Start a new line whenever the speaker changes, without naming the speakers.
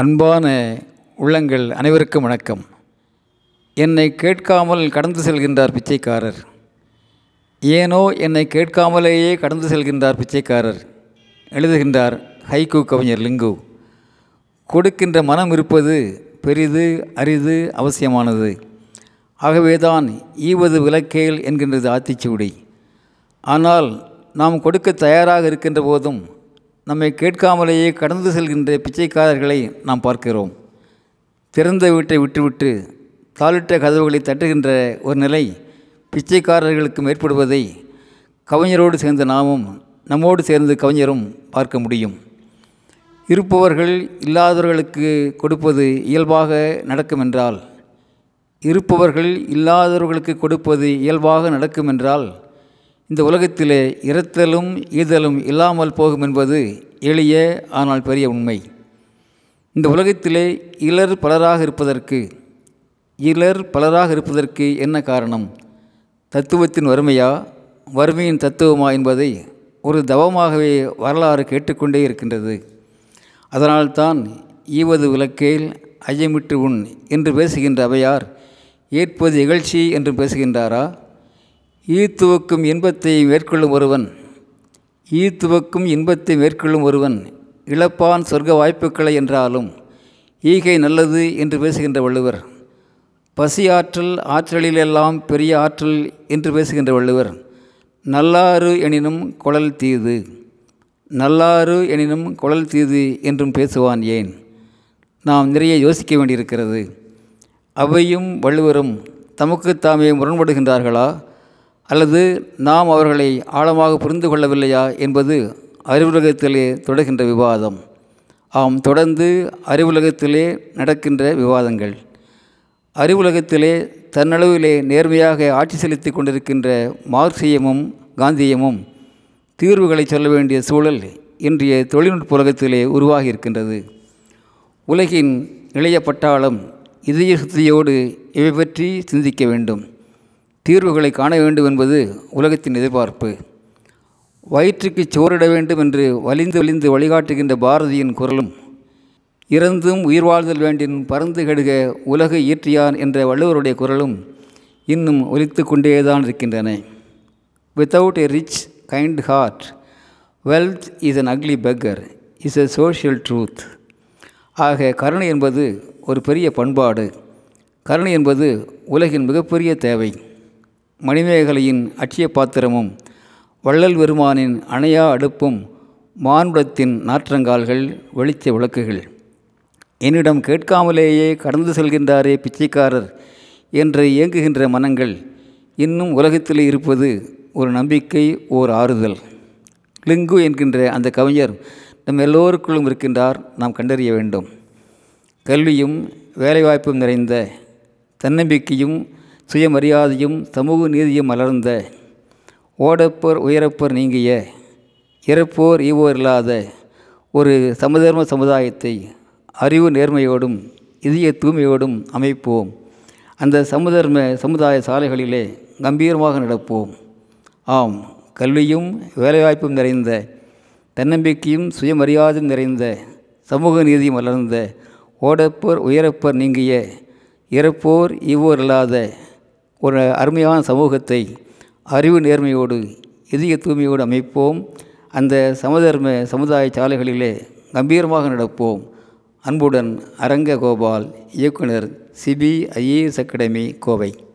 அன்பான உள்ளங்கள் அனைவருக்கும் வணக்கம். என்னை கேட்காமல் கடந்து செல்கின்றார் பிச்சைக்காரர். ஏனோ என்னை கேட்காமலேயே கடந்து செல்கின்றார் பிச்சைக்காரர். எழுதுகின்றார் ஹைக்கூ கவிஞர் லிங்கு. கொடுக்கின்ற மனம் இருப்பது பெரிது அரிது அவசியமானது. ஆகவேதான் ஈவது விளக்கேல் என்கின்றது ஆத்திச்சூடி. ஆனால் நாம் கொடுக்க தயாராக இருக்கின்ற போதும் நம்மை கேட்காமலேயே கடந்து செல்கின்ற பிச்சைக்காரர்களை நாம் பார்க்கிறோம். திறந்த வீட்டை விட்டுவிட்டு தாளிட்ட கதவுகளை தட்டுகின்ற ஒரு நிலை பிச்சைக்காரர்களுக்கும் ஏற்படுவதை கவிஞரோடு சேர்ந்த நாமும் நம்மோடு சேர்ந்து கவிஞரும் பார்க்க முடியும். இருப்பவர்கள் இல்லாதவர்களுக்கு கொடுப்பது இயல்பாக நடக்கும் என்றால் இருப்பவர்கள் இல்லாதவர்களுக்கு கொடுப்பது இயல்பாக நடக்கும் என்றால் இந்த உலகத்திலே இரத்தலும் ஈதலும் இல்லாமல் போகும் என்பது எளிய ஆனால் பெரிய உண்மை. இந்த உலகத்திலே இலர் பலராக இருப்பதற்கு இலர் பலராக இருப்பதற்கு என்ன காரணம்? தத்துவத்தின் வறுமையா? வறுமையின் தத்துவமா என்பதை ஒரு தவமாகவே வரலாறு கேட்டுக்கொண்டே இருக்கின்றது. அதனால்தான் ஈவது விளக்கேல் ஐயமிட்டு உண் என்று பேசுகின்ற அவையார் ஏற்பது இகழ்ச்சி என்று பேசுகின்றாரா? ஈத்துவக்கும் இன்பத்தை மேற்கொள்ளும் ஒருவன் ஈத்துவக்கும் இன்பத்தை மேற்கொள்ளும் ஒருவன் இழப்பான் சொர்க்க வாய்ப்புகளை என்றாலும் ஈகை நல்லது என்று பேசுகின்ற வள்ளுவர் பசி ஆற்றல் ஆற்றலிலெல்லாம் பெரிய ஆற்றல் என்று பேசுகின்ற வள்ளுவர் நல்லாறு எனினும் குழல் தீது நல்லாறு எனினும் குழல் தீது என்றும் பேசுவான் ஏன்? நாம் நிறைய யோசிக்க வேண்டியிருக்கிறது. அவையும் வள்ளுவரும் தமக்கு தாமே முரண்படுகின்றார்களா? அல்லது நாம் அவர்களை ஆழமாக புரிந்து கொள்ளவில்லையா என்பது அறிவுலகத்திலே தொடர்கின்ற விவாதம். ஆம் தொடர்ந்து அறிவுலகத்திலே நடக்கின்ற விவாதங்கள். அறிவுலகத்திலே தன்னளவிலே நேர்மையாக ஆட்சி செலுத்தி கொண்டிருக்கின்ற மார்க்சியமும் காந்தியமும் தீர்வுகளை சொல்ல வேண்டிய சூழல் இன்றைய தொழில்நுட்ப உலகத்திலே உருவாகி இருக்கின்றது. உலகின் இளைய பட்டாளம் இதய சுத்தியோடு இவை பற்றி சிந்திக்க வேண்டும். தீர்வுகளை காண வேண்டும் என்பது உலகத்தின் எதிர்பார்ப்பு. வயிற்றுக்கு சோறிட வேண்டும் என்று வலிந்து வலிந்து வழிகாட்டுகின்ற பாரதியின் குரலும் இறந்தும் உயிர் வாழ்தல் வேண்டின் பறந்து கெடுக உலக இயற்றியான் என்ற வள்ளுவருடைய குரலும் இன்னும் ஒலித்து கொண்டேதான் இருக்கின்றன. Without a rich kind heart wealth is an ugly beggar is a social truth ஆக கருணை என்பது ஒரு பெரிய பண்பாடு. கருணை என்பது உலகின் மிகப்பெரிய தேவை. மணிமேகலையின் அட்சய பாத்திரமும் வள்ளல் பெருமானின் அணையா அடுப்பும் மானுடத்தின் நாற்றங்கால்கள் வெளிச்ச விளக்குகள். என்னிடம் கேட்காமலேயே கடந்து செல்கின்றாரே பிச்சைக்காரர் என்று இயங்குகின்ற மனங்கள் இன்னும் உலகத்தில் இருப்பது ஒரு நம்பிக்கை ஓர் ஆறுதல். லிங்கு என்கின்ற அந்த கவிஞர் நம் எல்லோருக்குள்ளும் இருக்கின்றார் நாம் கண்டறிய வேண்டும். கல்வியும் வேலைவாய்ப்பும் நிறைந்த தன்னம்பிக்கையும் சுயமரியாதையும் சமூக நீதியும் மலர்ந்த ஓடப்போர் உயரப்போர் நீங்கிய இறப்போர் ஈவோர் இல்லாத ஒரு சமதர்ம சமுதாயத்தை அறிவு நேர்மையோடும் இதய தூய்மையோடும் அமைப்போம். அந்த சமுதர்ம சமுதாய சாலைகளிலே கம்பீரமாக நடப்போம். ஆம் கல்வியும் வேலைவாய்ப்பும் நிறைந்த தன்னம்பிக்கையும் சுயமரியாதையும் நிறைந்த சமூக நீதியும் வளர்ந்த ஓடப்போர் உயரப்போர் நீங்கிய இறப்போர் ஈவோர் இல்லாத ஒரு அருமையான சமூகத்தை அறிவு நேர்மையோடு இதய தூய்மையோடு அமைப்போம். அந்த சமதர்ம சமுதாய சாலைகளிலே கம்பீரமாக நடப்போம். அன்புடன் அரங்க கோபால் இயக்குனர் சிபிஐஏஎஸ் அகாடமி கோவை.